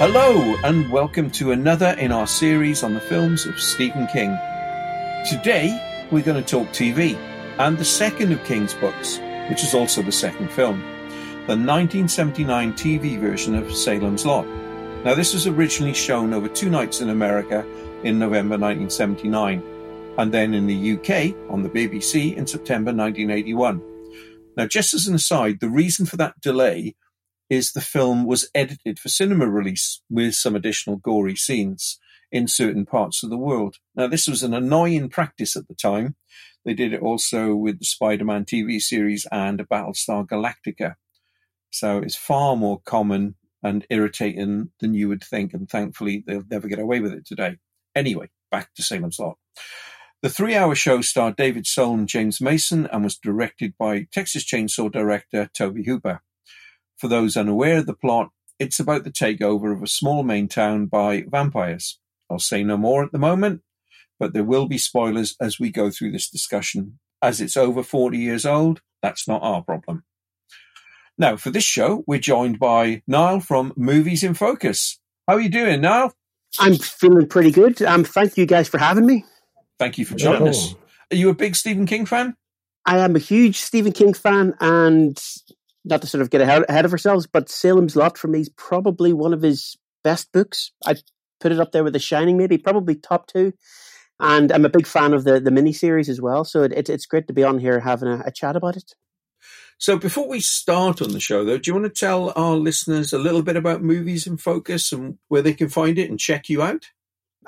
Hello, and welcome to another in our series on the films of Stephen King. Today, we're going to talk TV and the second of King's books, which is also the second film, the 1979 TV version of Salem's Lot. Now, this was originally shown over two nights in America in November 1979, and then in the UK on the BBC in September 1981. Now, just as an aside, the reason for that delay is the film was edited for cinema release with some additional gory scenes in certain parts of the world. Now, this was an annoying practice at the time. They did it also with the Spider Man TV series and Battlestar Galactica. So it's far more common and irritating than you would think, and thankfully they'll never get away with it today. Anyway, back to Salem's Lot. The three hour show starred David Soul and James Mason and was directed by Texas Chainsaw director Tobe Hooper. For those unaware of the plot, it's about the takeover of a small Maine town by vampires. I'll say no more at the moment, but there will be spoilers as we go through this discussion. As it's over 40 years old, that's not our problem. Now, for this show, we're joined by Niall from Movies in Focus. How are you doing, Niall? I'm feeling pretty good. Um, thank you guys for having me. Thank you for joining yeah. us. Are you a big Stephen King fan? I am a huge Stephen King fan, and not to sort of get ahead of ourselves, but Salem's Lot for me is probably one of his best books. I'd put it up there with The Shining, maybe probably top two. And I'm a big fan of the the miniseries as well, so it, it, it's great to be on here having a, a chat about it. So before we start on the show, though, do you want to tell our listeners a little bit about Movies in Focus and where they can find it and check you out?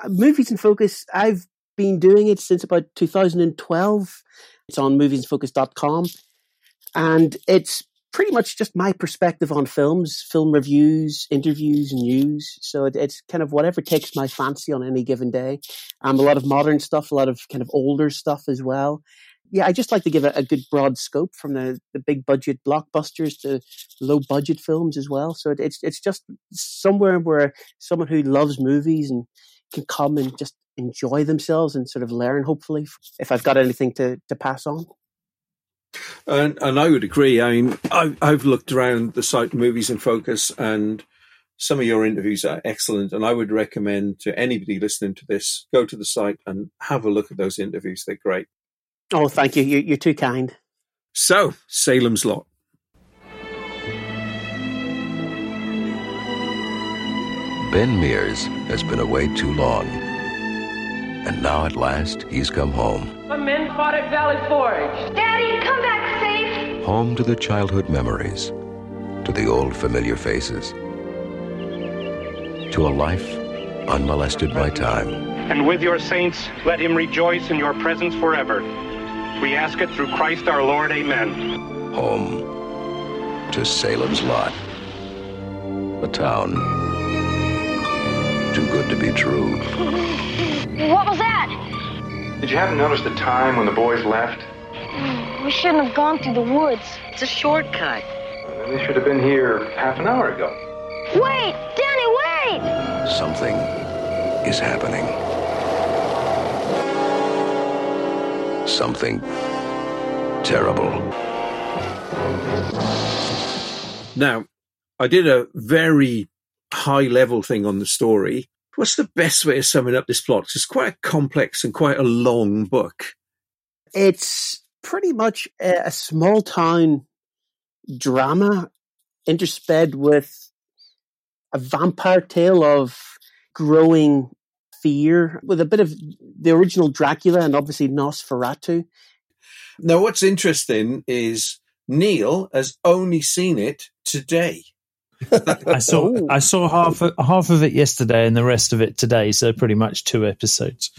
Uh, Movies in Focus, I've been doing it since about 2012. It's on moviesinfocus.com. And it's pretty much just my perspective on films, film reviews, interviews, news. So it, it's kind of whatever takes my fancy on any given day. Um, a lot of modern stuff, a lot of kind of older stuff as well. Yeah, I just like to give a, a good broad scope from the, the big budget blockbusters to low budget films as well. So it, it's it's just somewhere where someone who loves movies and can come and just enjoy themselves and sort of learn, hopefully, if I've got anything to, to pass on. And, and I would agree. I mean, I've, I've looked around the site Movies in Focus, and some of your interviews are excellent. And I would recommend to anybody listening to this go to the site and have a look at those interviews. They're great. Oh, thank you. You're too kind. So, Salem's Lot. Ben Mears has been away too long. And now at last, he's come home. The men fought at Valley Forge. Daddy, come back safe. Home to the childhood memories, to the old familiar faces, to a life unmolested by time. And with your saints, let him rejoice in your presence forever. We ask it through Christ our Lord. Amen. Home to Salem's Lot. A town too good to be true. What was that? Did you happen to notice the time when the boys left? We shouldn't have gone through the woods. It's a shortcut. Well, they should have been here half an hour ago. Wait! Danny, wait! Something is happening. Something terrible. Now, I did a very high level thing on the story. What's the best way of summing up this plot? It's quite a complex and quite a long book. It's pretty much a, a small town drama intersped with a vampire tale of growing fear with a bit of the original Dracula and obviously Nosferatu. Now, what's interesting is Neil has only seen it today. I saw Ooh. I saw half of, half of it yesterday and the rest of it today, so pretty much two episodes.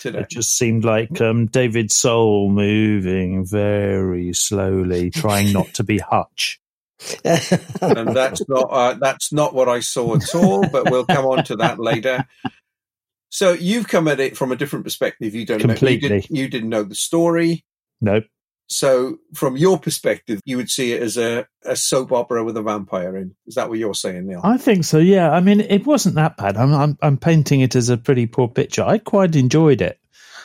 Today. It just seemed like um, David Soul moving very slowly, trying not to be Hutch. and that's not uh, that's not what I saw at all. But we'll come on to that later. So you've come at it from a different perspective. You don't completely. Know, you, did, you didn't know the story. Nope. So, from your perspective, you would see it as a, a soap opera with a vampire in. Is that what you're saying, Neil? I think so. Yeah. I mean, it wasn't that bad. I'm, I'm, I'm painting it as a pretty poor picture. I quite enjoyed it,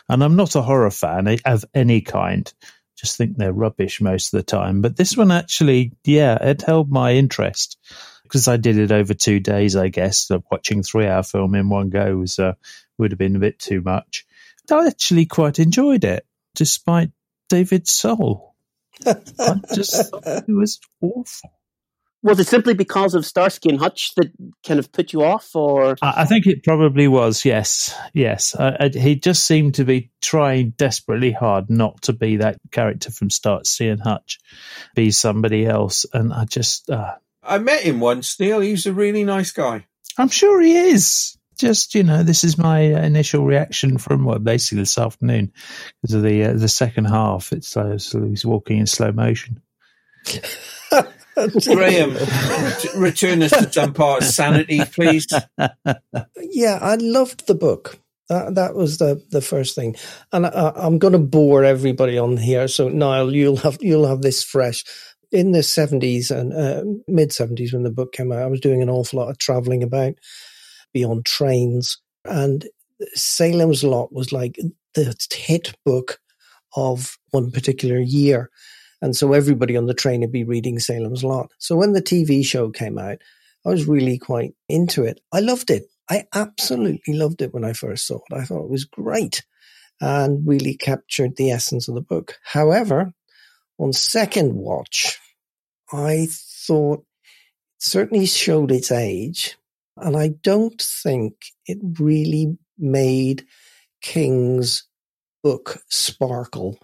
and I'm not a horror fan of any kind. Just think they're rubbish most of the time. But this one actually, yeah, it held my interest. because I did it over two days, I guess. So watching three hour film in one go was, uh, would have been a bit too much. I actually quite enjoyed it, despite David Soul. I just thought it was awful. Was it simply because of Starsky and Hutch that kind of put you off, or I think it probably was. Yes, yes. Uh, he just seemed to be trying desperately hard not to be that character from Starsky and Hutch, be somebody else, and I just. Uh, I met him once, Neil. He's a really nice guy. I'm sure he is. Just you know, this is my initial reaction from what basically this afternoon because of the uh, the second half. It's uh, he's walking in slow motion. Graham, return us to some part of sanity, please. Yeah, I loved the book. That, that was the, the first thing, and I, am going to bore everybody on here. So Niall, you'll have you'll have this fresh. In the seventies and uh, mid seventies, when the book came out, I was doing an awful lot of traveling about, be on trains, and Salem's Lot was like the hit book of one particular year. And so everybody on the train would be reading Salem's Lot. So when the TV show came out, I was really quite into it. I loved it. I absolutely loved it when I first saw it. I thought it was great and really captured the essence of the book. However, on second watch, I thought it certainly showed its age. And I don't think it really made King's book sparkle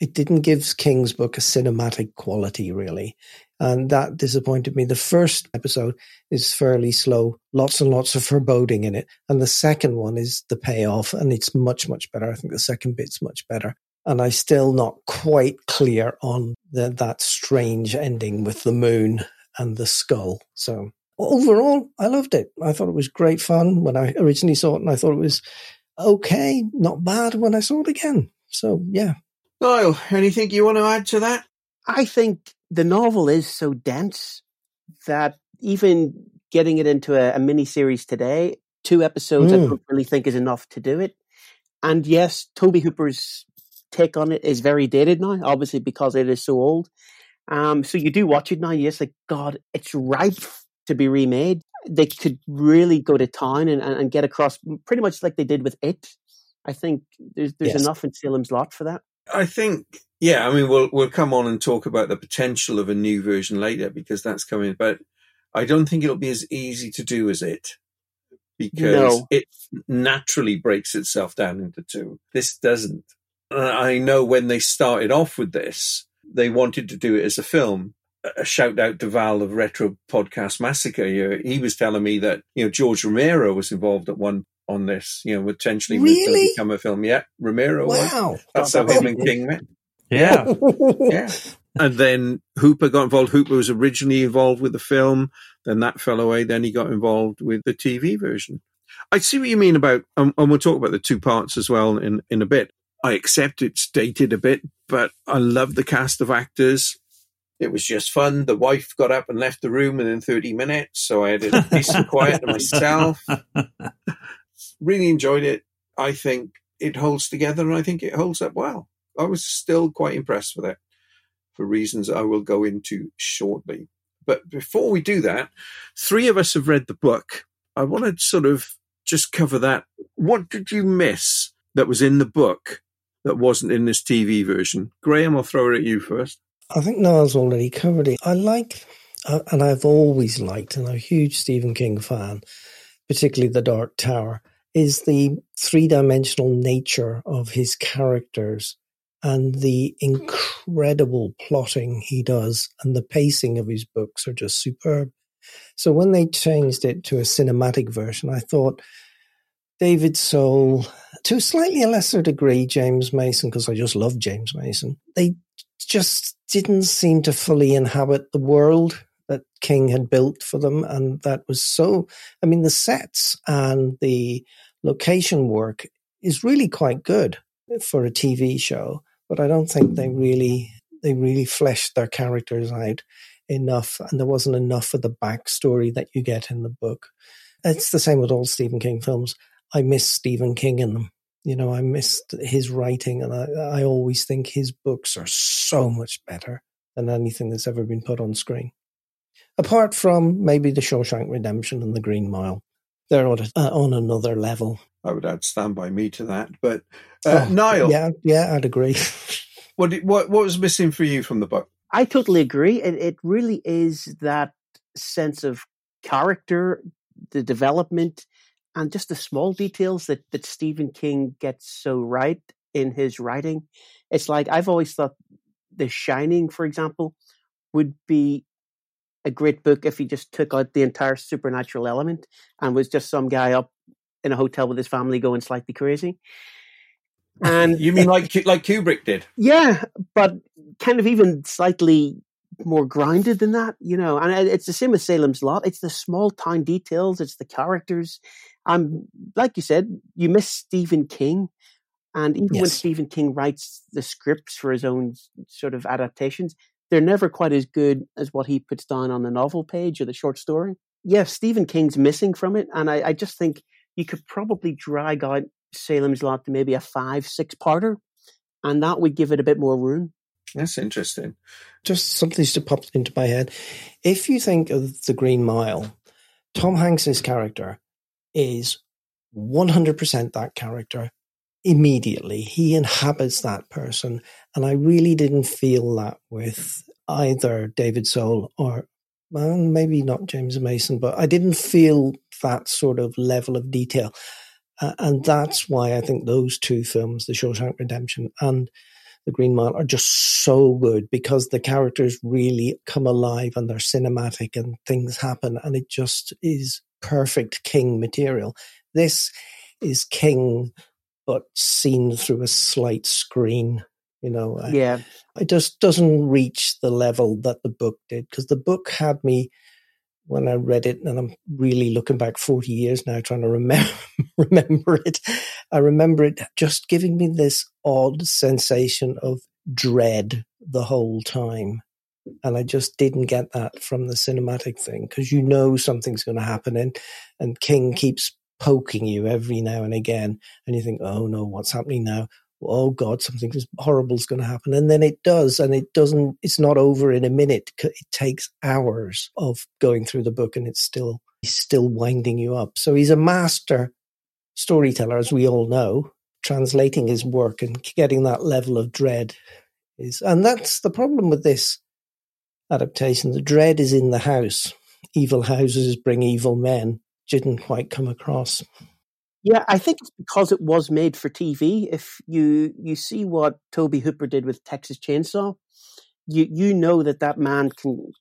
it didn't give King's book a cinematic quality, really. And that disappointed me. The first episode is fairly slow, lots and lots of foreboding in it. And the second one is the payoff, and it's much, much better. I think the second bit's much better. And I'm still not quite clear on the, that strange ending with the moon and the skull. So overall, I loved it. I thought it was great fun when I originally saw it, and I thought it was okay, not bad when I saw it again. So yeah, Niall, anything you want to add to that? I think the novel is so dense that even getting it into a, a mini series today, two episodes, mm. I don't really think is enough to do it. And yes, Tobe Hooper's take on it is very dated now, obviously because it is so old. Um, so you do watch it now, you're like, God, it's ripe to be remade. They could really go to town and, and get across pretty much like they did with it. I think there's there's yes. enough in Salem's Lot for that. I think, yeah, I mean, we'll we'll come on and talk about the potential of a new version later because that's coming. But I don't think it'll be as easy to do as it because no. it naturally breaks itself down into two. This doesn't. I know when they started off with this, they wanted to do it as a film. A shout out to Val of Retro Podcast Massacre. He was telling me that you know George Romero was involved at one on this, you know, potentially really? become a film. Yeah, Romero. Wow, was. that's how him and King met. Yeah, yeah. And then Hooper got involved. Hooper was originally involved with the film. Then that fell away. Then he got involved with the TV version. I see what you mean about, um, and we'll talk about the two parts as well in in a bit. I accept it's dated a bit, but I love the cast of actors. It was just fun. The wife got up and left the room within 30 minutes, so I had a peace and quiet to myself really enjoyed it. I think it holds together and I think it holds up well. I was still quite impressed with it for reasons I will go into shortly. But before we do that, three of us have read the book. I want to sort of just cover that. What did you miss that was in the book that wasn't in this TV version? Graham, I'll throw it at you first. I think Niall's already covered it. I like, uh, and I've always liked, and I'm a huge Stephen King fan, particularly The Dark Tower is the three dimensional nature of his characters and the incredible plotting he does and the pacing of his books are just superb. So when they changed it to a cinematic version, I thought David Soul, to a slightly lesser degree, James Mason, because I just love James Mason, they just didn't seem to fully inhabit the world that King had built for them. And that was so, I mean, the sets and the location work is really quite good for a TV show, but I don't think they really, they really fleshed their characters out enough. And there wasn't enough of the backstory that you get in the book. It's the same with all Stephen King films. I miss Stephen King in them. You know, I missed his writing, and I, I always think his books are so much better than anything that's ever been put on screen. Apart from maybe the Shawshank Redemption and the Green Mile, they're on, a, uh, on another level. I would add Stand By Me to that. But uh, oh, Niall. Yeah, yeah, I'd agree. what, what, what was missing for you from the book? I totally agree. It, it really is that sense of character, the development, and just the small details that, that Stephen King gets so right in his writing. It's like I've always thought The Shining, for example, would be a great book if he just took out the entire supernatural element and was just some guy up in a hotel with his family going slightly crazy. And you mean like like Kubrick did? Yeah, but kind of even slightly more grounded than that, you know. And uh, it's the same with Salem's Lot. It's the small town details. It's the characters. Um, like you said, you miss Stephen King, and even yes. when Stephen King writes the scripts for his own sort of adaptations, they're never quite as good as what he puts down on the novel page or the short story. Yeah, Stephen King's missing from it, and I, I just think you could probably drag out Salem's Lot to maybe a five, six parter, and that would give it a bit more room. That's interesting. Just something to pop into my head. If you think of the Green Mile, Tom Hanks's character is 100% that character immediately. He inhabits that person. And I really didn't feel that with either David Soul or, well, maybe not James Mason, but I didn't feel that sort of level of detail. Uh, and that's why I think those two films, The Shawshank Redemption and The Green Mile, are just so good because the characters really come alive and they're cinematic and things happen. And it just is perfect King material. This is King, but seen through a slight screen. You know, yeah, it just doesn't reach the level that the book did because the book had me when I read it, and I'm really looking back 40 years now trying to remember, remember it. I remember it just giving me this odd sensation of dread the whole time. And I just didn't get that from the cinematic thing because you know something's going to happen. And, and King keeps poking you every now and again. And you think, oh no, what's happening now? oh god something horrible is going to happen and then it does and it doesn't it's not over in a minute it takes hours of going through the book and it's still he's still winding you up so he's a master storyteller as we all know translating his work and getting that level of dread is and that's the problem with this adaptation the dread is in the house evil houses bring evil men didn't quite come across yeah, I think it's because it was made for TV. If you you see what Tobe Hooper did with Texas Chainsaw, you you know that that man can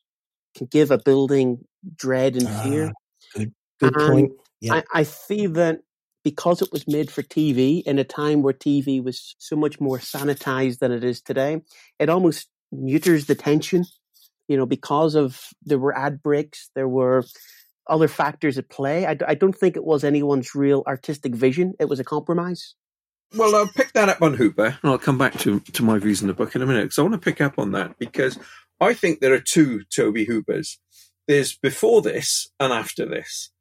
can give a building dread and fear. Ah, good, good and point. Yeah. I, I feel that because it was made for TV in a time where TV was so much more sanitized than it is today, it almost neuters the tension. You know, because of there were ad breaks, there were other factors at play. I, I don't think it was anyone's real artistic vision. It was a compromise. Well, I'll pick that up on Hooper, and I'll come back to, to my views in the book in a minute because I want to pick up on that because I think there are two Tobe Hoopers. There's before this and after this.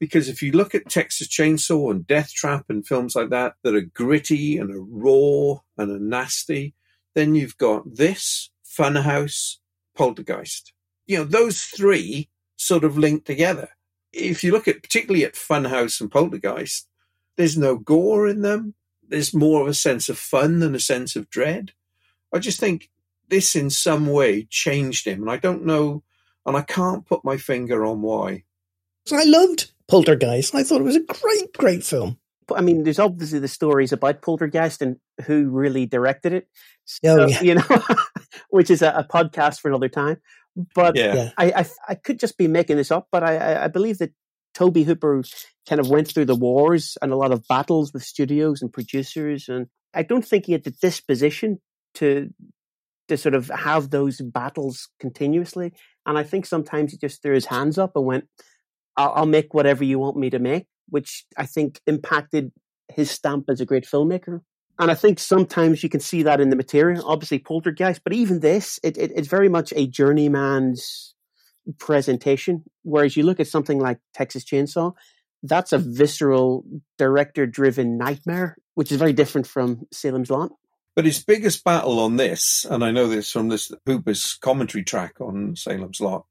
Because if you look at Texas Chainsaw and Death Trap and films like that that are gritty and are raw and are nasty, then you've got this, Funhouse, Poltergeist. You know, those three sort of link together if you look at particularly at Funhouse and Poltergeist, there's no gore in them. There's more of a sense of fun than a sense of dread. I just think this in some way changed him, and I don't know, and I can't put my finger on why. I loved Poltergeist. I thought it was a great, great film. I mean, there's obviously the stories about Poltergeist and who really directed it. Oh, so, oh, yeah. You know, which is a, a, podcast for another time. But yeah. I, I, I could just be making this up, but I, I believe that Tobe Hooper kind of went through the wars and a lot of battles with studios and producers, and I don't think he had the disposition to to sort of have those battles continuously. And I think sometimes he just threw his hands up and went, I'll, I'll make whatever you want me to make," which I think impacted his stamp as a great filmmaker. And I think sometimes you can see that in the material. Obviously, Poltergeist, but even this, it, it, it's very much a journeyman's presentation. Whereas you look at something like Texas Chainsaw, that's a visceral, director-driven nightmare, which is very different from Salem's Lot. But his biggest battle on this, and I know this from this Hooper's commentary track on Salem's Lot,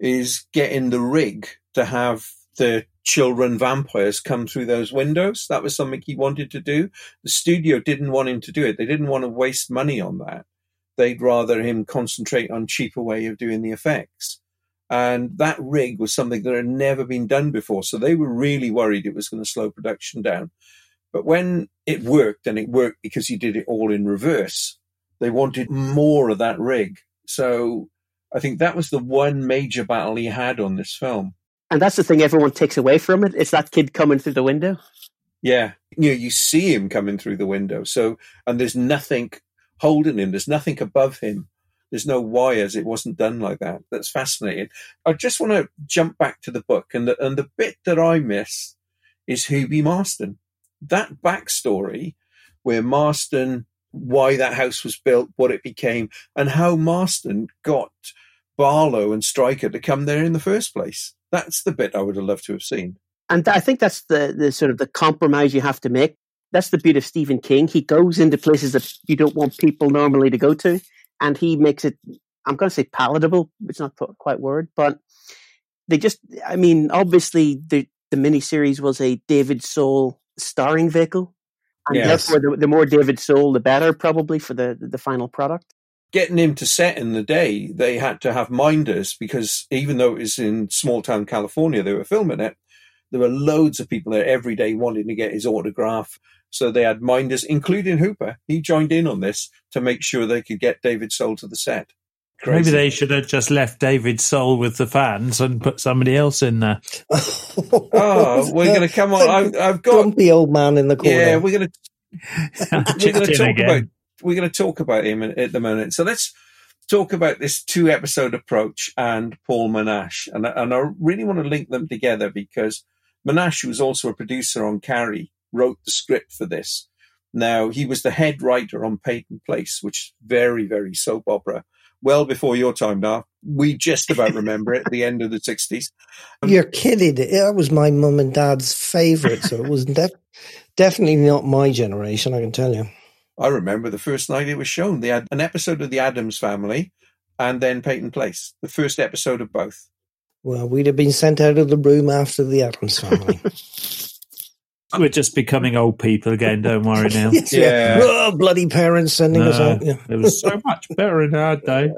is getting the rig to have the children vampires come through those windows. That was something he wanted to do. The studio didn't want him to do it. They didn't want to waste money on that. They'd rather him concentrate on cheaper way of doing the effects. And that rig was something that had never been done before. So they were really worried it was going to slow production down. But when it worked, and it worked because he did it all in reverse, they wanted more of that rig. So I think that was the one major battle he had on this film. And that's the thing everyone takes away from it. It's that kid coming through the window. Yeah. You know, you see him coming through the window. So, and there's nothing holding him. There's nothing above him. There's no wires. It wasn't done like that. That's fascinating. I just want to jump back to the book, and the, and the bit that I miss is Hubie Marsten. That backstory where Marsten, why that house was built, what it became, and how Marsten got Barlow and Straker to come there in the first place. That's the bit I would have loved to have seen. And I think that's the, the sort of the compromise you have to make that's the beauty of Stephen King. He goes into places that you don't want people normally to go to, and he makes it. I'm going to say palatable. It's not quite word, but they just. I mean, obviously the the miniseries was a David Soul starring vehicle, and yes. therefore the, the more David Soul, the better, probably for the the final product getting him to set in the day, they had to have minders because even though it was in small town California, they were filming it. There were loads of people there every day wanting to get his autograph. So they had minders, including Hooper. He joined in on this to make sure they could get David Soul to the set. Crazy. Maybe they should have just left David Soul with the fans and put somebody else in there. oh, we're going to come on. I've, I've got grumpy old man in the corner. Yeah, we're going to we're going to talk again. about we're going to talk about him at the moment. So let's talk about this two episode approach and Paul Monash, and and I really want to link them together because Monash was also a producer on Carrie wrote the script for this. Now, he was the head writer on Peyton Place, which is very, very soap opera. Well before your time now. We just about remember it the end of the 60s. Um, You're kidding. That was my mum and dad's favorite. So it was def- definitely not my generation, I can tell you. I remember the first night it was shown. They had an episode of The Addams Family and then Peyton Place, the first episode of both. Well, we'd have been sent out of the room after The Addams Family. We're just becoming old people again. Don't worry now. yes, yeah. yeah. Oh, bloody parents sending no, us out. Yeah. it was so much better in our day.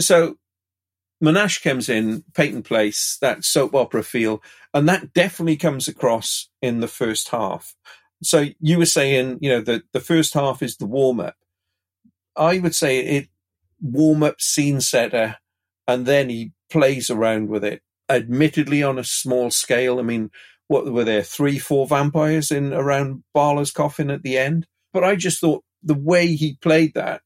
so Monash comes in, Peyton Place, that soap opera feel, and that definitely comes across in the first half. So you were saying, you know, that the first half is the warm up. I would say it warm up scene setter, and then he plays around with it. Admittedly, on a small scale. I mean, what were there three, four vampires in around Barlow's coffin at the end? But I just thought the way he played that,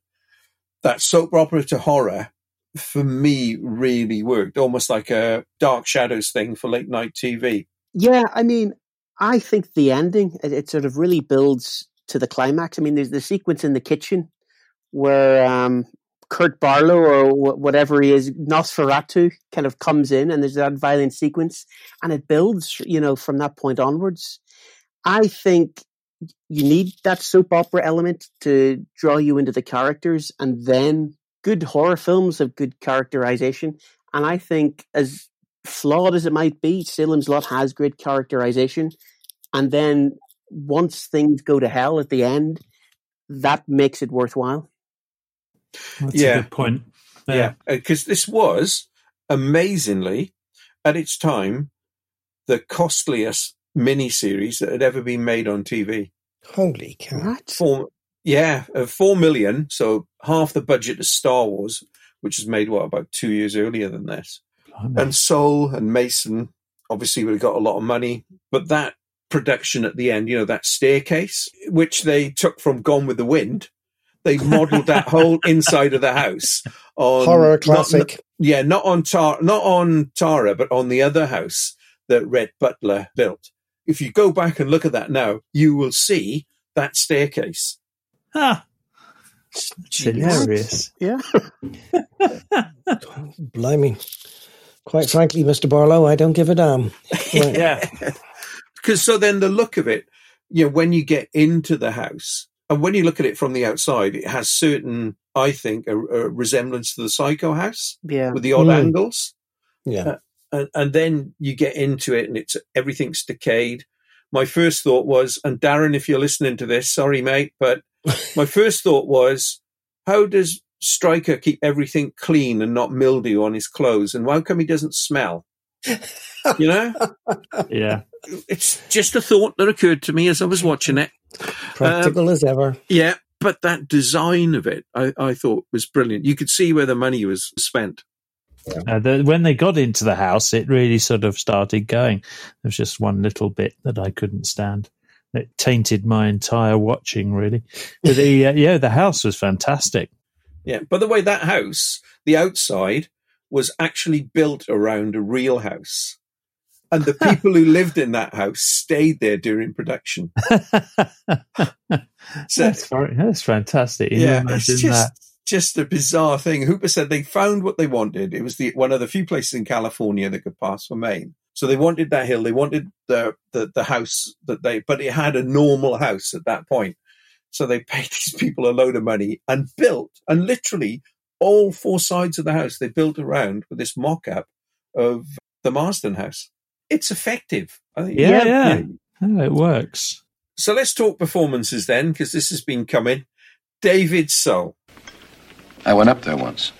that soap opera to horror, for me really worked, almost like a Dark Shadows thing for late night TV. Yeah, I mean, I think the ending it, it sort of really builds to the climax. I mean, there's the sequence in the kitchen where um, Kurt Barlow or whatever he is, Nosferatu, kind of comes in and there's that violent sequence and it builds, you know, from that point onwards. I think you need that soap opera element to draw you into the characters and then good horror films have good characterization. And I think as flawed as it might be, Salem's Lot has great characterization. And then once things go to hell at the end, that makes it worthwhile. That's yeah. a good point. Yeah, because yeah. Uh, this was amazingly, at its time, the costliest miniseries that had ever been made on TV. Holy cow! Four, yeah, uh, four million. So half the budget of Star Wars, which was made what about two years earlier than this. Blimey. And Soul and Mason obviously would have got a lot of money, but that production at the end, you know, that staircase, which they took from Gone with the Wind, they modelled that whole inside of the house on horror classic. Not, yeah, not on Tar, not on Tara, but on the other house that Rhett Butler built. If you go back and look at that now, you will see that staircase. Ah, hilarious. Yeah. Blimey. Quite frankly, Mr. Barlow, I don't give a damn. Right. yeah. Because so then the look of it, you know, when you get into the house, and when you look at it from the outside, it has certain I think, a, a resemblance to the Psycho House. Yeah. With the odd mm. angles. Yeah. Uh, and, and then you get into it and it's everything's decayed. My first thought was, and Darren, if you're listening to this, sorry, mate, but my first thought was, how does Straker keep everything clean and not mildew on his clothes? And why come he doesn't smell? You know? yeah. It's just a thought that occurred to me as I was watching it. Practical um, as ever. Yeah. But that design of it, I, I thought was brilliant. You could see where the money was spent. Uh, the, when they got into the house, it really sort of started going. There was just one little bit that I couldn't stand. It tainted my entire watching, really. But the uh, yeah, the house was fantastic. Yeah. By the way, that house, the outside was actually built around a real house. And the people who lived in that house stayed there during production. so, that's, that's fantastic. You yeah, it's just, that. just a bizarre thing. Hooper said they found what they wanted. It was the one of the few places in California that could pass for Maine. So they wanted that hill. They wanted the, the, the house that they, but it had a normal house at that point. So they paid these people a load of money and built, and literally all four sides of the house they built around with this mock up of the Marsten house. It's effective. yeah, yeah, yeah. yeah. it works. So let's talk performances then, because this has been coming. David Soul. I went up there once.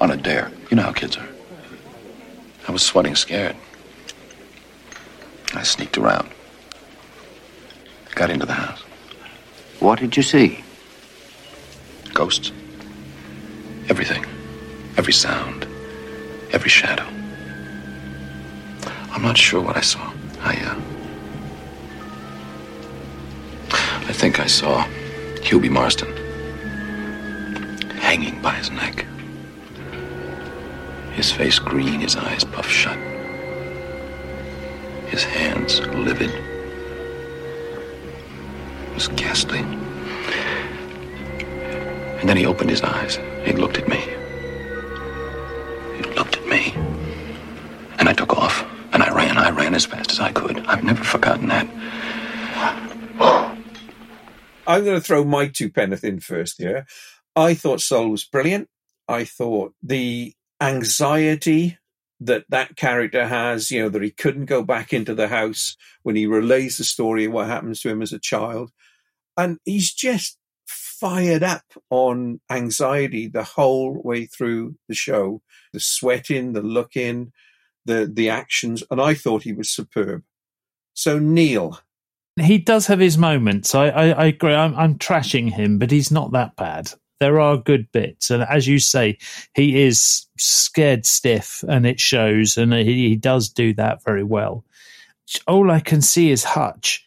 On a dare. You know how kids are. I was sweating scared. I sneaked around. Got into the house. What did you see? Ghosts. Everything. Every sound. Every shadow. I'm not sure what I saw. I, uh. I think I saw Hubie Marsten hanging by his neck. His face green, his eyes puffed shut. His hands livid. Was ghastly. And then he opened his eyes. He looked at me. He looked at me. And I took off. And I ran. I ran as fast as I could. I've never forgotten that. I'm going to throw my two penneth in first here. I thought Soul was brilliant. I thought the anxiety that that character has, you know, that he couldn't go back into the house when he relays the story of what happens to him as a child. And he's just fired up on anxiety the whole way through the show. The sweating, the looking, the the actions, and I thought he was superb. So Neil, he does have his moments. I I, I agree. I'm, I'm trashing him, but he's not that bad. There are good bits, and as you say, he is scared stiff, and it shows, and he, he does do that very well. All I can see is Hutch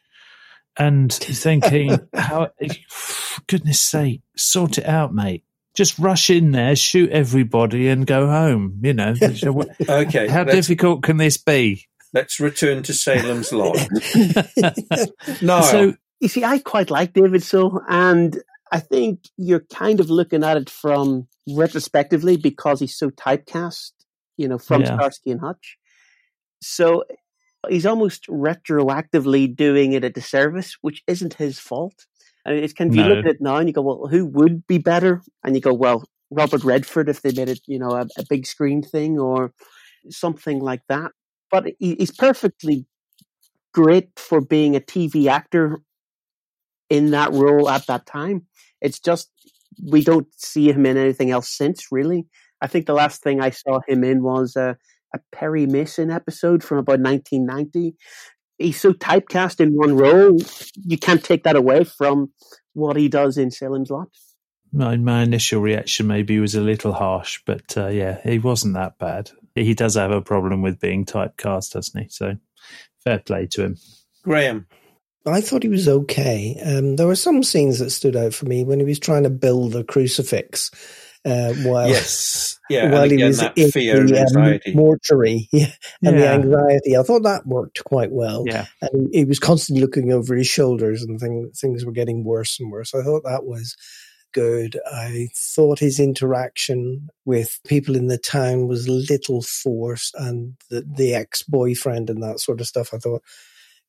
and thinking, how, goodness sake, sort it out, mate. Just rush in there, shoot everybody, and go home. You know, okay. How difficult can this be? Let's return to Salem's Lot. no, so you see, I quite like David So, and I think you're kind of looking at it from retrospectively because he's so typecast. You know, from yeah. Starsky and Hutch. So he's almost retroactively doing it a disservice, which isn't his fault. And it's kind of, no. you look at it now and you go, well, who would be better? And you go, well, Robert Redford if they made it, you know, a, a big screen thing or something like that. But he, he's perfectly great for being a TV actor in that role at that time. It's just we don't see him in anything else since, really. I think the last thing I saw him in was uh, a Perry Mason episode from about 1990. He's so typecast in one role, you can't take that away from what he does in Salem's Lot. My, my initial reaction maybe was a little harsh, but uh, yeah, he wasn't that bad. He does have a problem with being typecast, doesn't he? So fair play to him. Graham. I thought he was okay. Um, there were some scenes that stood out for me when he was trying to build a crucifix uh, while yes, yeah, while he was in the um, mortuary, yeah, and yeah. the anxiety. I thought that worked quite well. Yeah, and he, he was constantly looking over his shoulders, and things things were getting worse and worse. I thought that was good. I thought his interaction with people in the town was a little forced, and the the ex boyfriend and that sort of stuff. I thought,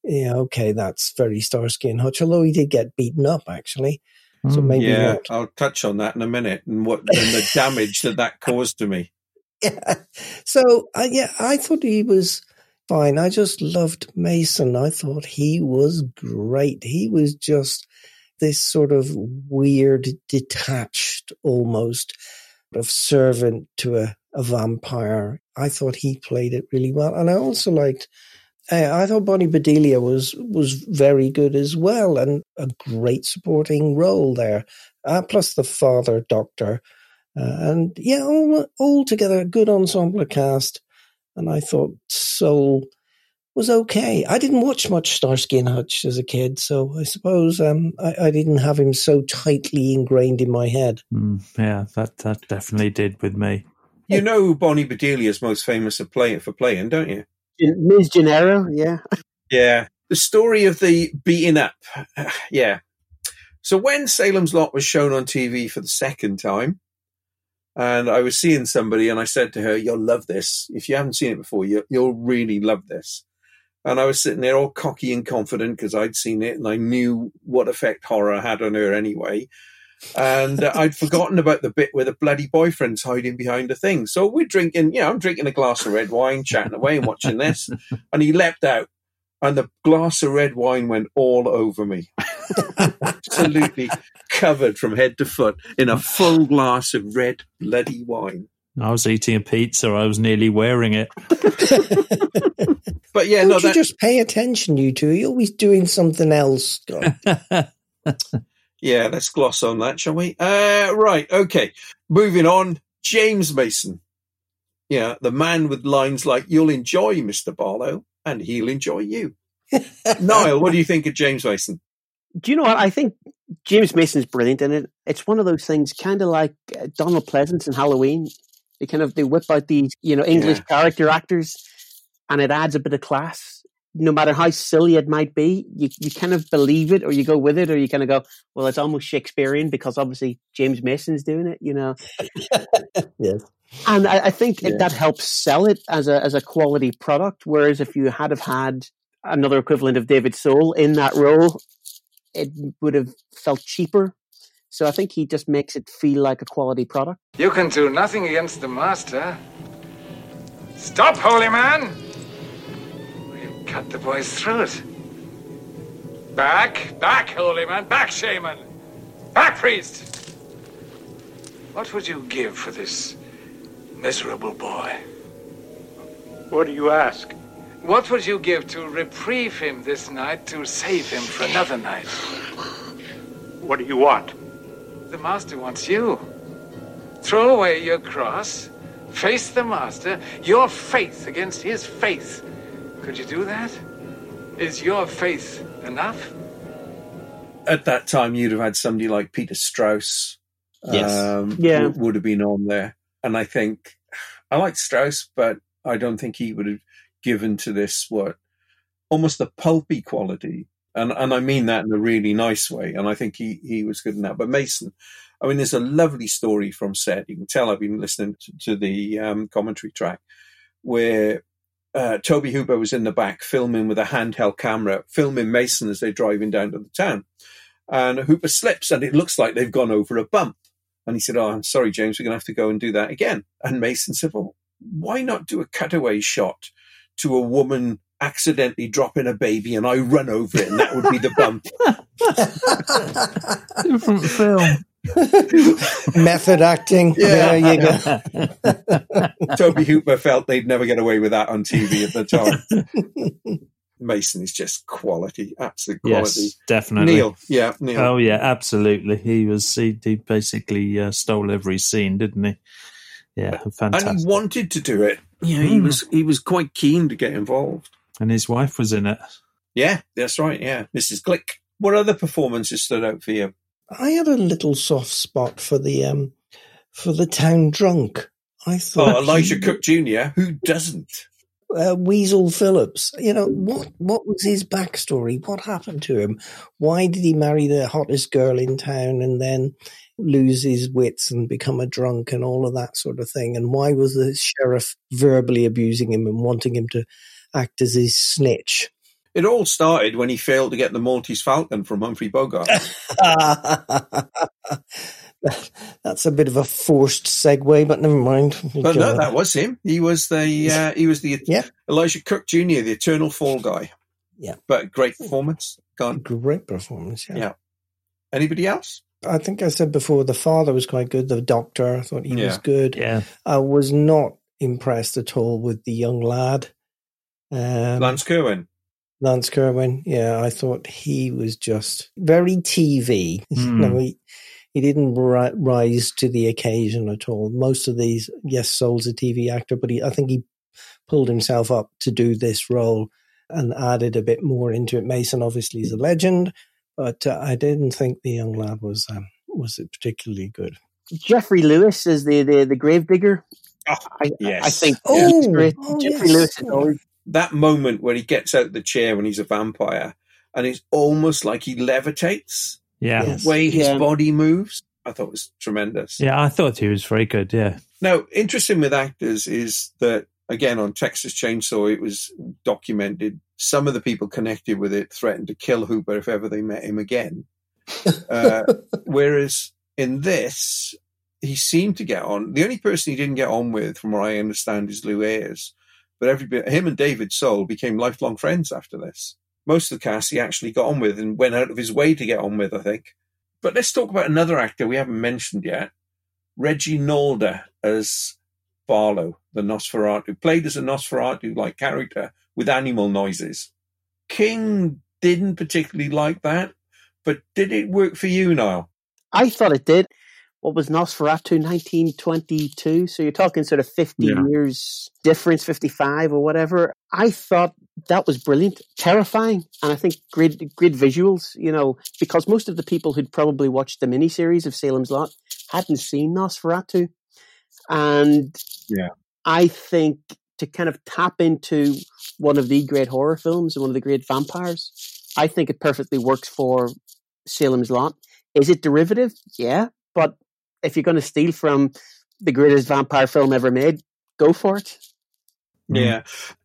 yeah, okay, that's very Starsky and Hutch. Although he did get beaten up, actually. So Mm. maybe yeah, not. I'll touch on that in a minute and what and the damage that that caused to me. Yeah. So uh, yeah, I thought he was fine. I just loved Mason. I thought he was great. He was just this sort of weird, detached, almost of servant to a, a vampire. I thought he played it really well, and I also liked. Uh, I thought Bonnie Bedelia was was very good as well, and a great supporting role there. Uh, plus the father doctor, uh, and yeah, all, all together a good ensemble cast. And I thought Soul was okay. I didn't watch much Starsky and Hutch as a kid, so I suppose um, I, I didn't have him so tightly ingrained in my head. Mm, yeah, that that definitely did with me. You know Bonnie Bedelia is most famous for playing, for playing, don't you? Ms. Gennero, yeah. Yeah. The story of the beating up. yeah. So when Salem's Lot was shown on TV for the second time, and I was seeing somebody, and I said to her, "You'll love this. If you haven't seen it before, you, you'll really love this." And I was sitting there all cocky and confident because I'd seen it and I knew what effect horror had on her anyway. And uh, I'd forgotten about the bit where the bloody boyfriend's hiding behind a thing. So we're drinking, you know, I'm drinking a glass of red wine, chatting away and watching this. And he leapt out and the glass of red wine went all over me. Absolutely covered from head to foot in a full glass of red bloody wine. I was eating a pizza. I was nearly wearing it. But yeah, Don't no, you that, just pay attention, you two? You're always doing something else. God. yeah, let's gloss on that, shall we? Uh, right, okay. Moving on, James Mason. Yeah, the man with lines like, you'll enjoy Mr. Barlow and he'll enjoy you. Niall, what do you think of James Mason? Do you know what? I think James Mason's brilliant in it. It's one of those things, kind of like uh, Donald Pleasence in Halloween. They kind of they whip out these, you know, English Yeah. character actors, and it adds a bit of class. No matter how silly it might be, you you kind of believe it, or you go with it, or you kind of go, well, it's almost Shakespearean because obviously James Mason's doing it, you know. yes. And I, I think Yeah. it, that helps sell it as a as a quality product. Whereas if you had have had another equivalent of David Soul in that role, it would have felt cheaper. So I think he just makes it feel like a quality product. You can do nothing against the master. Stop, holy man! Cut the boys throat. Back, back, holy man, back, shaman! Back, priest! What would you give for this miserable boy? What do you ask? What would you give to reprieve him this night to save him for another night? What do you want? The master wants you. Throw away your cross, face the master, your faith against his faith. Could you do that? Is your faith enough? At that time, you'd have had somebody like Peter Strauss. Yes. Um, Yeah. w- would have been on there. And I think I like Strauss, but I don't think he would have given to this what almost the pulpy quality. And and I mean that in a really nice way. And I think he he was good in that. But Mason, I mean, there's a lovely story from set. You can tell I've been listening to, to the um, commentary track where uh, Tobe Hooper was in the back filming with a handheld camera, filming Mason as they're driving down to the town. And Hooper slips and it looks like they've gone over a bump. And he said, Oh, I'm sorry, James, we're going to have to go and do that again. And Mason said, Well, why not do a cutaway shot to a woman accidentally dropping a baby and I run over it and that would be the bump? Different film. Method acting. Yeah. There you go. Tobe Hooper felt they'd never get away with that on TV at the time. Mason is just quality, absolute quality. Yes, definitely. Neil, yeah, Neil. Oh yeah, absolutely. He was he, he basically uh, stole every scene, didn't he? Yeah, fantastic. and he wanted to do it. Yeah, he Mm. was he was quite keen to get involved. and his wife was in it. Yeah, that's right. Yeah, Mrs. Glick. What other performances stood out for you? I had a little soft spot for the um for the town drunk. I thought Oh, Elijah he- Cook Jr. Who doesn't? uh, Weasel Phillips. You know what? What was his backstory? What happened to him? Why did he marry the hottest girl in town and then lose his wits and become a drunk and all of that sort of thing? And why was the sheriff verbally abusing him and wanting him to act as his snitch? It all started when he failed to get the Maltese Falcon from Humphrey Bogart. That's a bit of a forced segue, but never mind. But no, that was him. He was the uh, he was the yeah. Elisha Cook Jr., the Eternal Fall guy. Yeah, but great performance. Gone. Great performance. Yeah. yeah. Anybody else? I think I said before the father was quite good. The doctor, I thought he Yeah. was good. Yeah. I was not impressed at all with the young lad. Um, Lance Kerwin. Lance Kerwin, yeah, I thought he was just very TV. Hmm. no, he, he didn't ri- rise to the occasion at all. Most of these, yes, Soul's a TV actor, but he, I think he pulled himself up to do this role and added a bit more into it. Mason obviously is a legend, but uh, I didn't think the young lad was um, was particularly good. Geoffrey Lewis is the the, the gravedigger. Oh, I, yes. I think Oh, he's great. oh, Geoffrey yes. Lewis is always That moment where he gets out the chair when he's a vampire, and it's almost like he levitates. Yeah. The way his Yeah. body moves, I thought was tremendous. Yeah, I thought he was very good. Yeah. Now, interesting with actors is that again on Texas Chainsaw, it was documented. Some of the people connected with it threatened to kill Hooper if ever they met him again. Uh, whereas in this, he seemed to get on. The only person he didn't get on with, from what I understand, is Lew Ayres. But every bit, him and David Soul became lifelong friends after this. Most of the cast he actually got on with and went out of his way to get on with, I think. But let's talk about another actor we haven't mentioned yet. Reggie Nalder as Barlow, the Nosferatu, played as a Nosferatu like character with animal noises. King didn't particularly like that, but did it work for you, Niall? I thought it did. What was Nosferatu 1922? So you're talking sort of 50 Yeah. years difference, 55 or whatever. I thought that was brilliant, terrifying, and I think great, great visuals, you know, because most of the people who'd probably watched the miniseries of Salem's Lot hadn't seen Nosferatu. And Yeah. I think to kind of tap into one of the great horror films and one of the great vampires, I think it perfectly works for Salem's Lot. Is it derivative? Yeah. But if you're going to steal from the greatest vampire film ever made, go for it. Mm. Yeah.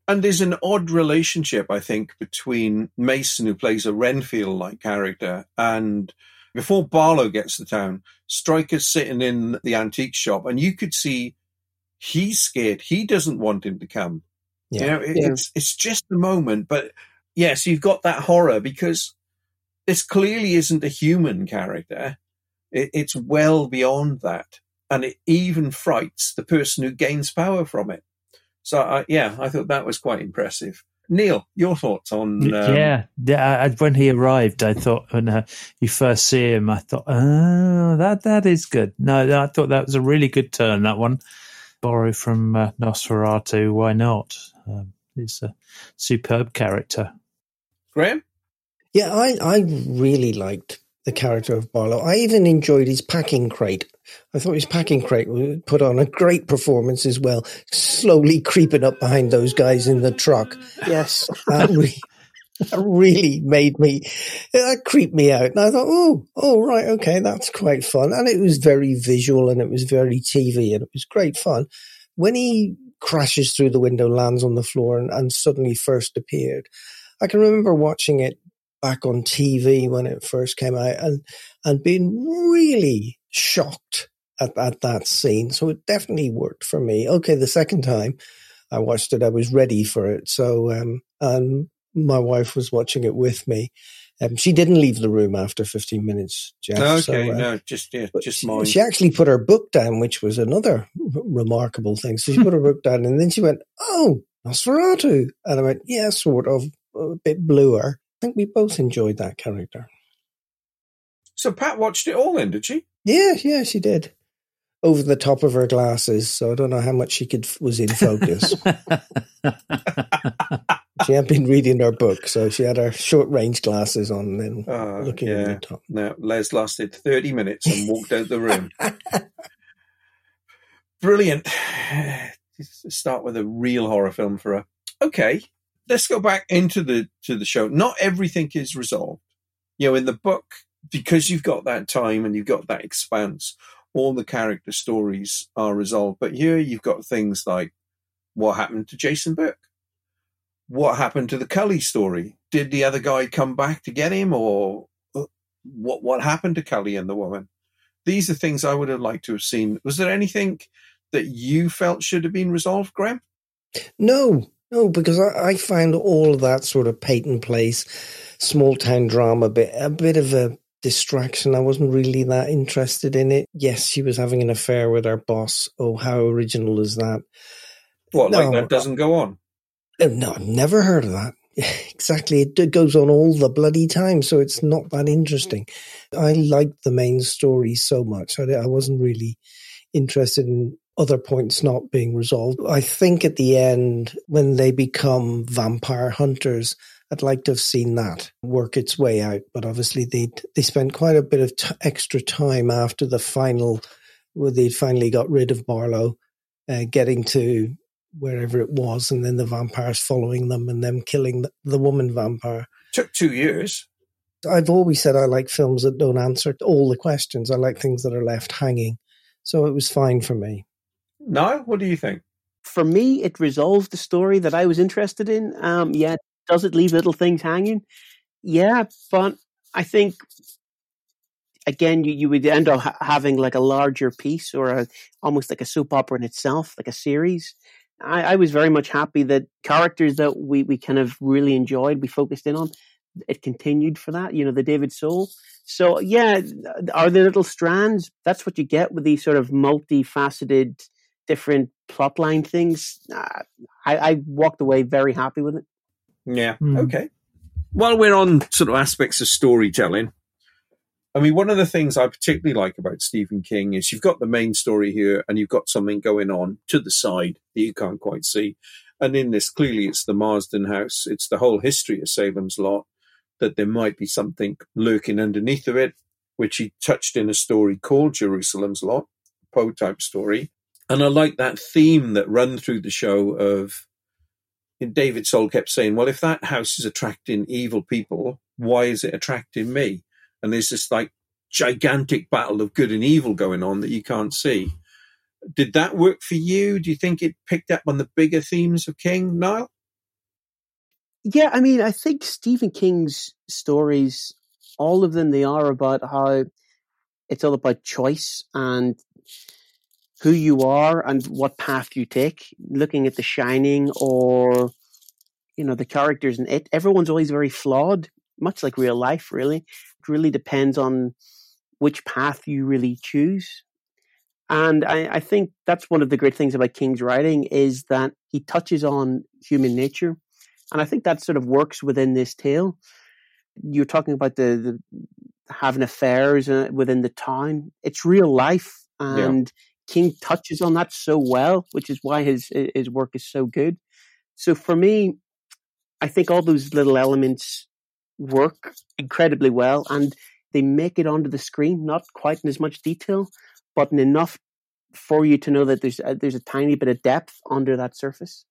And there's an odd relationship, I think, between Mason, who plays a Renfield like character, and before Barlow gets to town, Straker's sitting in the antique shop, and you could see he's scared. He doesn't want him to come. Yeah. You know, it- Yeah. it's it's just the moment. But yes, you've got that horror because this clearly isn't a human character. It, it's well beyond that, and it even frights the person who gains power from it. So uh, yeah, I thought that was quite impressive. Neil, your thoughts on? Um, yeah, yeah. I, I- when he arrived, I thought when uh, you first see him, I thought, oh, that that is good. No, I thought that was a really good turn. That one, borrow from uh, Nosferatu. Why not? Um, he's a superb character. Graham. Yeah, I, I really liked the character of Barlow. I even enjoyed his packing crate. I thought his packing crate put on a great performance as well, slowly creeping up behind those guys in the truck. Yes. That, re- that really made me, that creeped me out. And I thought, oh, oh, right, okay, that's quite fun. And it was very visual and it was very TV and it was great fun. When he crashes through the window, lands on the floor and, and suddenly first appeared, I can remember watching it back on TV when it first came out and, and being really shocked at, at that scene. So it definitely worked for me. Okay, the second time I watched it, I was ready for it. So, um, and my wife was watching it with me. Um, she didn't leave the room after 15 minutes, Jeff. Okay, so, uh, no, just yeah, just she, mine. she actually put her book down, which was another r- remarkable thing. So she put her book down and then she went, Oh, Nosferatu. And I went, Yeah, sort of, a bit bluer. I think we both enjoyed that character. So Pat watched it all, then, did she? Yeah, yeah, she did. Over the top of her glasses, so I don't know how much she could was in focus. she had been reading her book, so she had her short range glasses on and then Uh, looking over the top. No, Les lasted thirty minutes and walked out the room. Brilliant. Start with a real horror film for her. Okay, let's go back into the to the show. Not everything is resolved. You know, in the book, because you've got that time and you've got that expanse, all the character stories are resolved. But here you've got things like what happened to Jason Burke, what happened to the Cully story, did the other guy come back to get him, or uh, what what happened to Cully and the woman? These are things I would have liked to have seen. Was there anything that you felt should have been resolved, Graham? No, no, because I, I found all of that sort of Peyton Place, small town drama bit a bit of a distraction. I wasn't really that interested in it. Yes, she was having an affair with our boss. Oh, how original is that? What, no, like that doesn't go on? Uh, no, I've never heard of that. exactly. It goes on all the bloody time, so it's not that interesting. I liked the main story so much. I, I wasn't really interested in other points not being resolved. I think at the end, when they become vampire hunters, I'd like to have seen that work its way out. But obviously, they they spent quite a bit of t- extra time after the final, where they finally got rid of Barlow, uh, getting to wherever it was, and then the vampires following them and them killing the, the woman vampire. Took two years. I've always said I like films that don't answer all the questions. I like things that are left hanging. So it was fine for me. No, what do you think? For me, it resolved the story that I was interested in. Um, yeah, does it leave little things hanging? Yeah, but I think again, you, you would end up ha- having like a larger piece or a, almost like a soap opera in itself, like a series. I, I was very much happy that characters that we, we kind of really enjoyed, we focused in on, it continued for that, you know, the David Soul. So yeah, are there little strands? That's what you get with these sort of multifaceted, different plotline things. Uh, I, I walked away very happy with it. Yeah. Mm. Okay. While we're on sort of aspects of storytelling, I mean, one of the things I particularly like about Stephen King is you've got the main story here and you've got something going on to the side that you can't quite see. And in this, clearly, it's the Marsten house. It's the whole history of Salem's Lot, that there might be something lurking underneath of it, which he touched in a story called Jerusalem's Lot, Poe type story. And I like that theme that run through the show of David Soul kept saying, well, if that house is attracting evil people, why is it attracting me? and there's this like gigantic battle of good and evil going on that you can't see. Did that work for you? Do you think it picked up on the bigger themes of King, Niall? Yeah, I mean, I think Stephen King's stories, all of them, they are about how it's all about choice and who you are and what path you take. Looking at The Shining or, you know, the characters in it, everyone's always very flawed, much like real life, really it really depends on which path you really choose. And I, I, think that's one of the great things about King's writing is that he touches on human nature. And I think that sort of works within this tale. You're talking about the, the having affairs uh, within the town. It's real life. And. King touches on that so well, which is why his, his work is so good. So for me, I think all those little elements work incredibly well and they make it onto the screen, not quite in as much detail, but in enough for you to know that there's a, there's a tiny bit of depth under that surface.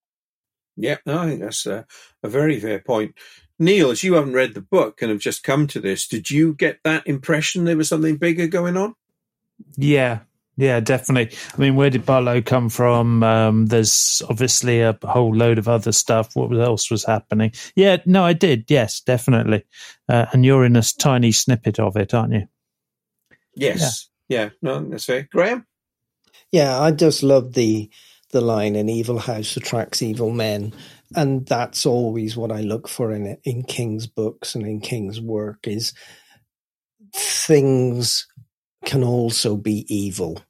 Yeah, I think that's a, a very fair point. Neil, as you haven't read the book and have just come to this, did you get that impression there was something bigger going on? Yeah, yeah, definitely. I mean, where did Barlow come from? Um, there's obviously a whole load of other stuff. What else was happening? Yeah, no, I did. Yes, definitely. Uh, and you're in a tiny snippet of it, aren't you? Yes. Yeah. yeah. No, that's fair. Graham? Yeah, I just love the the line "An evil house attracts evil men," and that's always what I look for in in King's books and in King's work is things can also be evil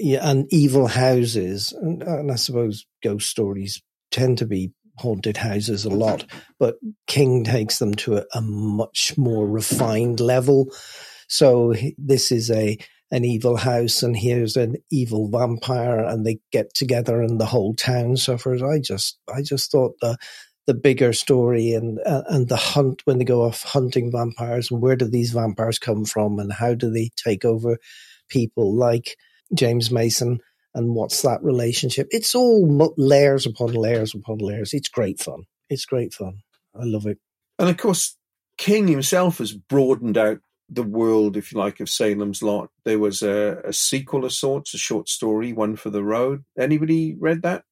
yeah, and evil houses, and, and I suppose ghost stories tend to be haunted houses a lot, but King takes them to a, a much more refined level. So this is a an evil house, and here's an evil vampire, and they get together, and the whole town suffers. I just, I just thought the the bigger story and uh, and the hunt when they go off hunting vampires, and where do these vampires come from, and how do they take over people? Like James Mason and what's that relationship. It's all layers upon layers upon layers. It's great fun. It's great fun. I love it. And of course, King himself has broadened out the world, if you like, of Salem's Lot. There was a, a sequel of sorts, a short story, one for the road. Anybody read that?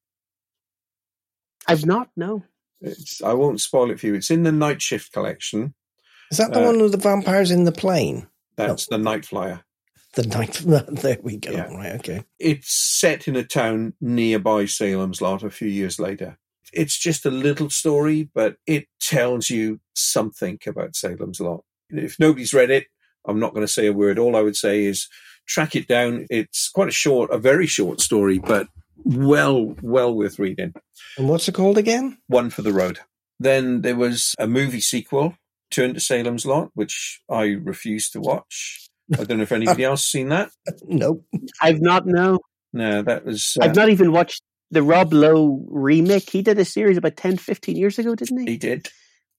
I've not. No. It's, I won't spoil it for you. It's in the Night Shift collection. Is that the uh, one with the vampires in the plane? That's no. the Night Flyer. The night. There we go. Yeah. Right. Okay. It's set in a town nearby Salem's Lot a few years later. It's just a little story, but it tells you something about Salem's Lot. If nobody's read it, I'm not going to say a word. All I would say is track it down. It's quite a short, a very short story, but well, well worth reading. And what's it called again? One for the Road. Then there was a movie sequel, Turn to Salem's Lot, which I refused to watch. I don't know if anybody else seen that. Nope. I've not, no. No, that was. Uh, I've not even watched the Rob Lowe remake. He did a series about 10, 15 years ago, didn't he? He did.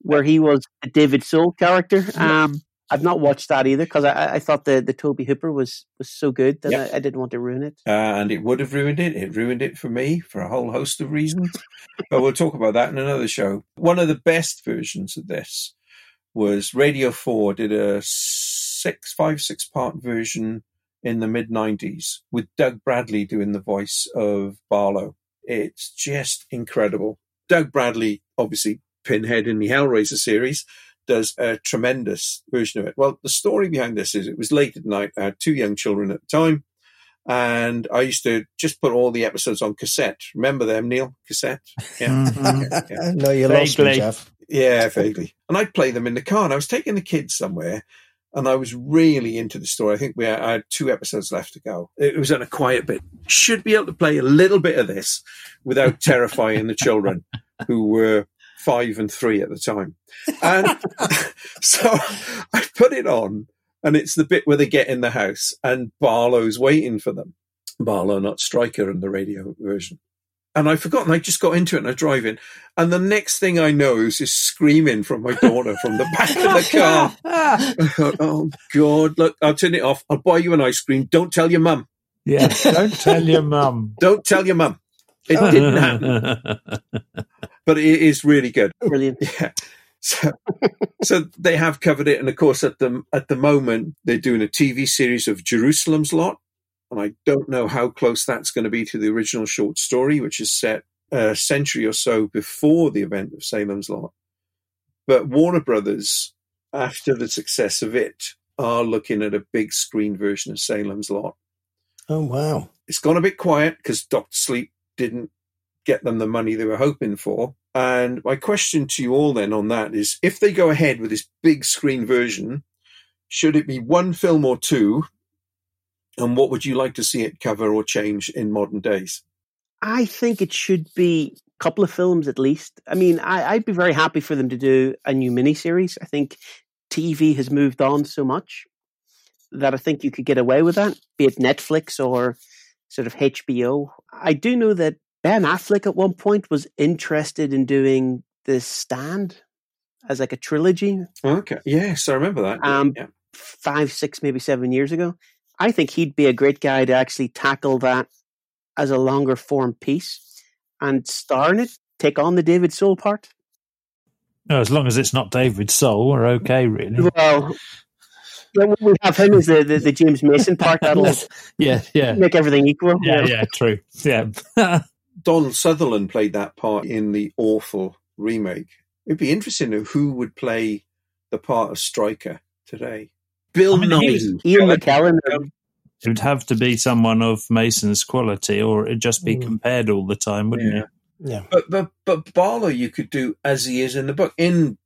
Where he was a David Soul character. Um, I've not watched that either because I, I thought the, the Tobe Hooper was, was so good that yep. I, I, didn't want to ruin it. Uh, and it would have ruined it. It ruined it for me for a whole host of reasons. but we'll talk about that in another show. One of the best versions of this was Radio 4 did a six, five, six part version in the mid 90s with Doug Bradley doing the voice of Barlow. It's just incredible. Doug Bradley, obviously Pinhead in the Hellraiser series, does a tremendous version of it. Well, the story behind this is it was late at night. I had two young children at the time, and I used to just put all the episodes on cassette. Remember them, Neil? Cassette? Yeah. Mm-hmm. yeah, yeah. no, you lost me, Jeff. Yeah, vaguely. And I'd play them in the car, and I was taking the kids somewhere, and I was really into the story. I think we had, I had two episodes left to go. It was on a quiet bit. Should be able to play a little bit of this without terrifying the children who were five and three at the time. And so I put it on, and it's the bit where they get in the house, and Barlow's waiting for them. Barlow, not Straker, in the radio version. And I've forgotten, I just got into it and I drive in. And the next thing I know is this screaming from my daughter from the back of the car. Thought, oh, God, look, I'll turn it off. I'll buy you an ice cream. Don't tell your mum. Yeah, don't tell your mum. don't tell your mum. It didn't happen. but it is really good. Brilliant. Yeah. So, so they have covered it, and of course, at the at the moment, they're doing a TV series of Jerusalem's Lot, and I don't know how close that's going to be to the original short story, which is set a century or so before the event of Salem's Lot. But Warner Brothers, after the success of it, are looking at a big screen version of Salem's Lot. Oh wow! It's gone a bit quiet because Doctor Sleep didn't get them the money they were hoping for. And my question to you all then on that is if they go ahead with this big screen version, should it be one film or two? And what would you like to see it cover or change in modern days? I think it should be a couple of films at least. I mean, I, would be very happy for them to do a new miniseries. I think TV has moved on so much that I think you could get away with that, be it Netflix or sort of HBO. I do know that Ben Affleck at one point was interested in doing The Stand as like a trilogy. Okay. Yes, I remember that. Um, yeah. Five, six, maybe seven years ago. I think he'd be a great guy to actually tackle that as a longer form piece and star in it, take on the David Soul part. No, as long as it's not David Soul, we're okay, really. Well, yeah, we have him as the, the, the James Mason part. That'll yeah, yeah, make everything equal. Yeah, yeah, true. Yeah. Donald Sutherland played that part in the awful remake. It'd be interesting to know who would play the part of Straker today. Bill I mean, Nighy. Ian McKellen. It would have to be someone of Mason's quality, or it'd just be mm. compared all the time, wouldn't yeah. it? Yeah. But but but Barlow, you could do as he is in the book. In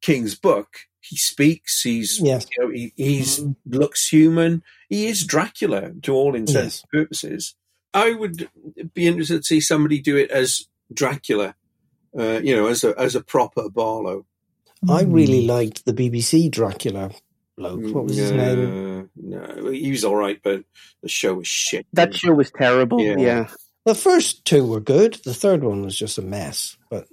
King's book, he speaks. He's yes. you know he he's mm. looks human. He is Dracula to all intents and purposes. I would be interested to see somebody do it as Dracula, uh, you know, as a as a proper Barlow. I really liked the BBC Dracula bloke. What was his name? No, he was all right, but the show was shit. That show was terrible. Yeah. yeah. The first two were good. The third one was just a mess. But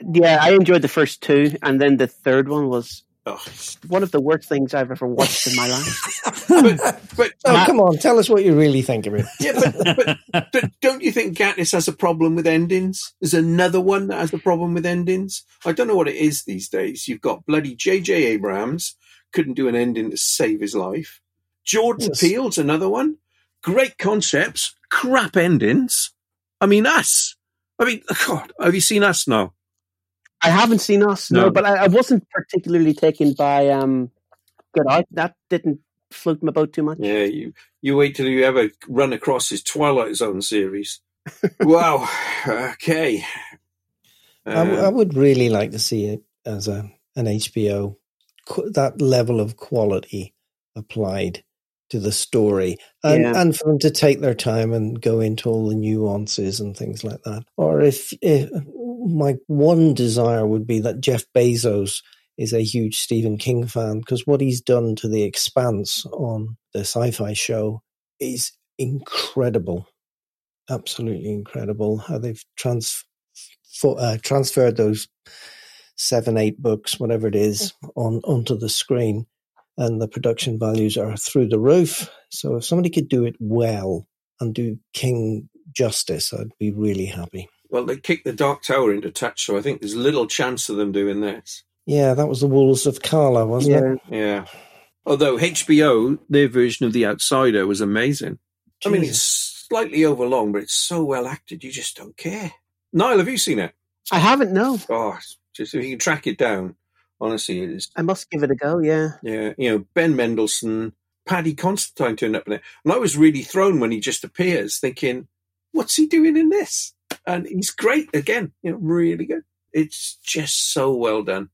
yeah, I enjoyed the first two, and then the third one was Oh, one of the worst things I've ever watched in my life. but, but oh, Matt, come on, tell us what you really think of it. Yeah, but, but, but, don't you think Gatiss has a problem with endings? There's another one that has a problem with endings. I don't know what it is these days. You've got bloody J.J. Abrams couldn't do an ending to save his life. Jordan yes. Peele's another one. Great concepts, crap endings. I mean, us. I mean, God, have you seen us now? I haven't seen Us, no, no but I, I, wasn't particularly taken by um, Get Out. That didn't float my boat too much. Yeah, you you wait till you ever run across his Twilight Zone series. wow. Okay. Um, I, w- I would really like to see it as a an HBO that level of quality applied to the story and, yeah. and for them to take their time and go into all the nuances and things like that. Or if, if my one desire would be that Jeff Bezos is a huge Stephen King fan because what he's done to the expanse on the sci-fi show is incredible. Absolutely incredible how they've trans- uh, transferred those seven, eight books, whatever it is, mm. on onto the screen and the production values are through the roof. So if somebody could do it well and do King justice, I'd be really happy. Well, they kicked the Dark Tower into touch, so I think there's little chance of them doing this. Yeah, that was the Wolves of Cala, wasn't yeah. it? Yeah. Although HBO, their version of The Outsider was amazing. Jeez. I mean, it's slightly overlong, but it's so well acted, you just don't care. Niall, have you seen it? I haven't, no. Oh, just if you can track it down, Honestly, it is. I must give it a go. Yeah. Yeah. You know, Ben Mendelsohn, Paddy Considine turned up in it. And I was really thrown when he just appears, thinking, what's he doing in this? And he's great again. You know, really good. It's just so well done.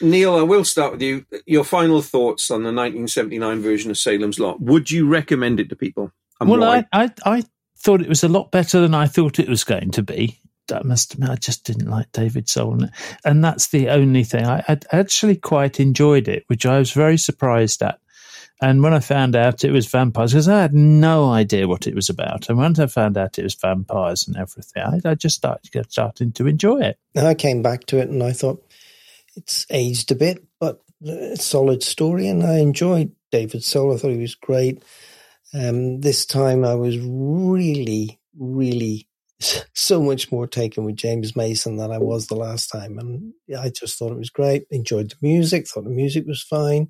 Neil, I will start with you. Your final thoughts on the 1979 version of Salem's Lot. Would you recommend it to people? well, I, I, I thought it was a lot better than I thought it was going to be. I must admit, I just didn't like David Soul, and that's the only thing. I, I actually quite enjoyed it, which I was very surprised at. And when I found out it was vampires, because I had no idea what it was about, and once I found out it was vampires and everything, I, I just started starting to enjoy it. I came back to it, and I thought it's aged a bit, but it's a solid story, and I enjoyed David Soul. I thought he was great. Um, this time, I was really, really so much more taken with James Mason than I was the last time. And I just thought it was great. Enjoyed the music, thought the music was fine.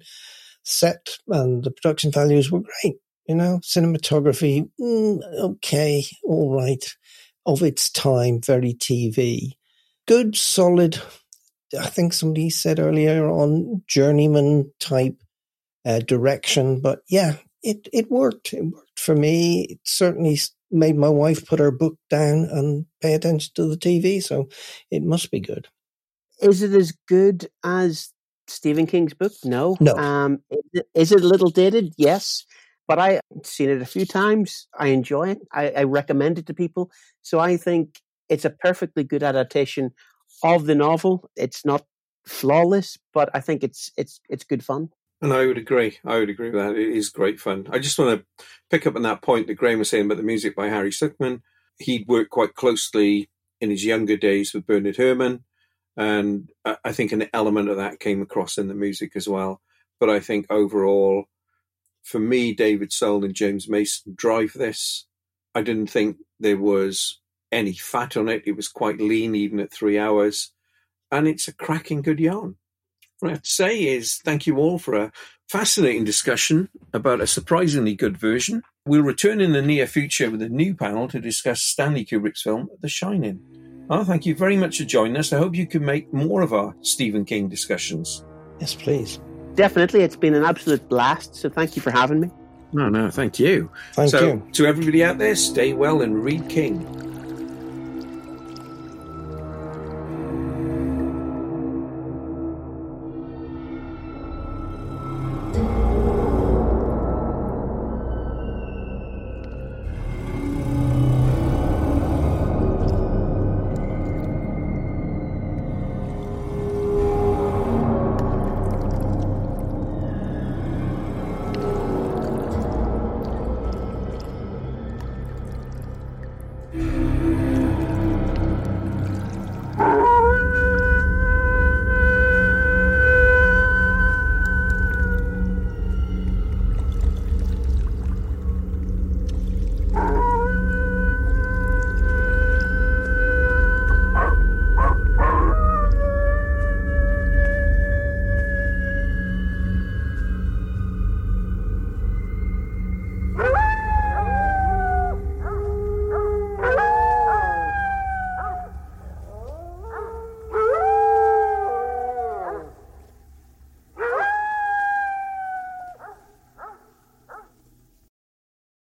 Set and the production values were great. You know, cinematography, mm, okay, all right. Of its time, very TV. Good, solid, I think somebody said earlier on journeyman type uh, direction. But yeah, it, it worked. It worked for me. It certainly made my wife put her book down and pay attention to the TV. So it must be good. Is it as good as Stephen King's book? No. No. Um, is, it a little dated? Yes. But I've seen it a few times. I enjoy it. I, I recommend it to people. So I think it's a perfectly good adaptation of the novel. It's not flawless, but I think it's it's it's good fun. And I would agree. I would agree with that. It is great fun. I just want to pick up on that point that Graham was saying about the music by Harry Sukman. He'd worked quite closely in his younger days with Bernard Herrmann. And I think an element of that came across in the music as well. But I think overall, for me, David Soul and James Mason drive this. I didn't think there was any fat on it. It was quite lean, even at three hours. And it's a cracking good yarn. What I have to say is thank you all for a fascinating discussion about a surprisingly good version. We'll return in the near future with a new panel to discuss Stanley Kubrick's film, The Shining. Oh, thank you very much for joining us. I hope you can make more of our Stephen King discussions. Yes, please. Definitely. It's been an absolute blast. So thank you for having me. No, no, thank you. Thank so, you. To everybody out there, stay well and read King.